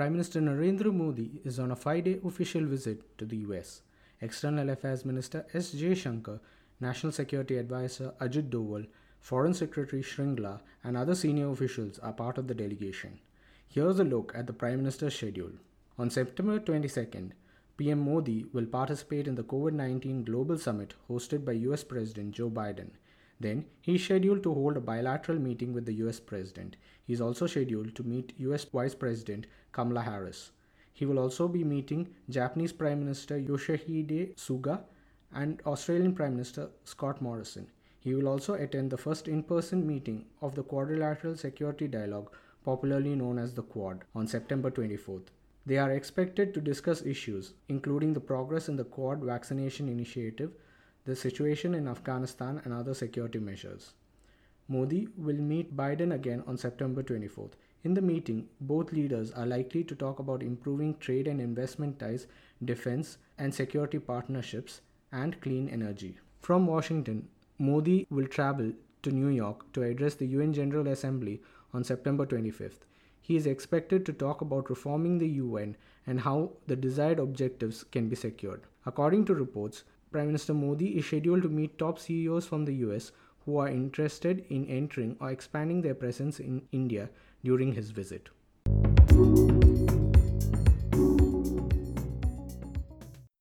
Prime Minister Narendra Modi is on a five day official visit to the US. External Affairs Minister S. Jaishankar, National Security Advisor Ajit Doval, Foreign Secretary Shringla, and other senior officials are part of the delegation. Here's a look at the Prime Minister's schedule. On September 22nd, PM Modi will participate in the COVID 19 Global Summit hosted by US President Joe Biden. Then, he is scheduled to hold a bilateral meeting with the US President. He is also scheduled to meet US Vice President Kamala Harris. He will also be meeting Japanese Prime Minister Yoshihide Suga and Australian Prime Minister Scott Morrison. He will also attend the first in person meeting of the Quadrilateral Security Dialogue, popularly known as the Quad, on September 24th. They are expected to discuss issues including the progress in the Quad vaccination initiative, the situation in Afghanistan, and other security measures. Modi will meet Biden again on September 24th. In the meeting, both leaders are likely to talk about improving trade and investment ties, defense and security partnerships, and clean energy. From Washington, Modi will travel to New York to address the UN General Assembly on September 25th. He is expected to talk about reforming the UN and how the desired objectives can be secured. According to reports, Prime Minister Modi is scheduled to meet top CEOs from the US who are interested in entering or expanding their presence in India during his visit.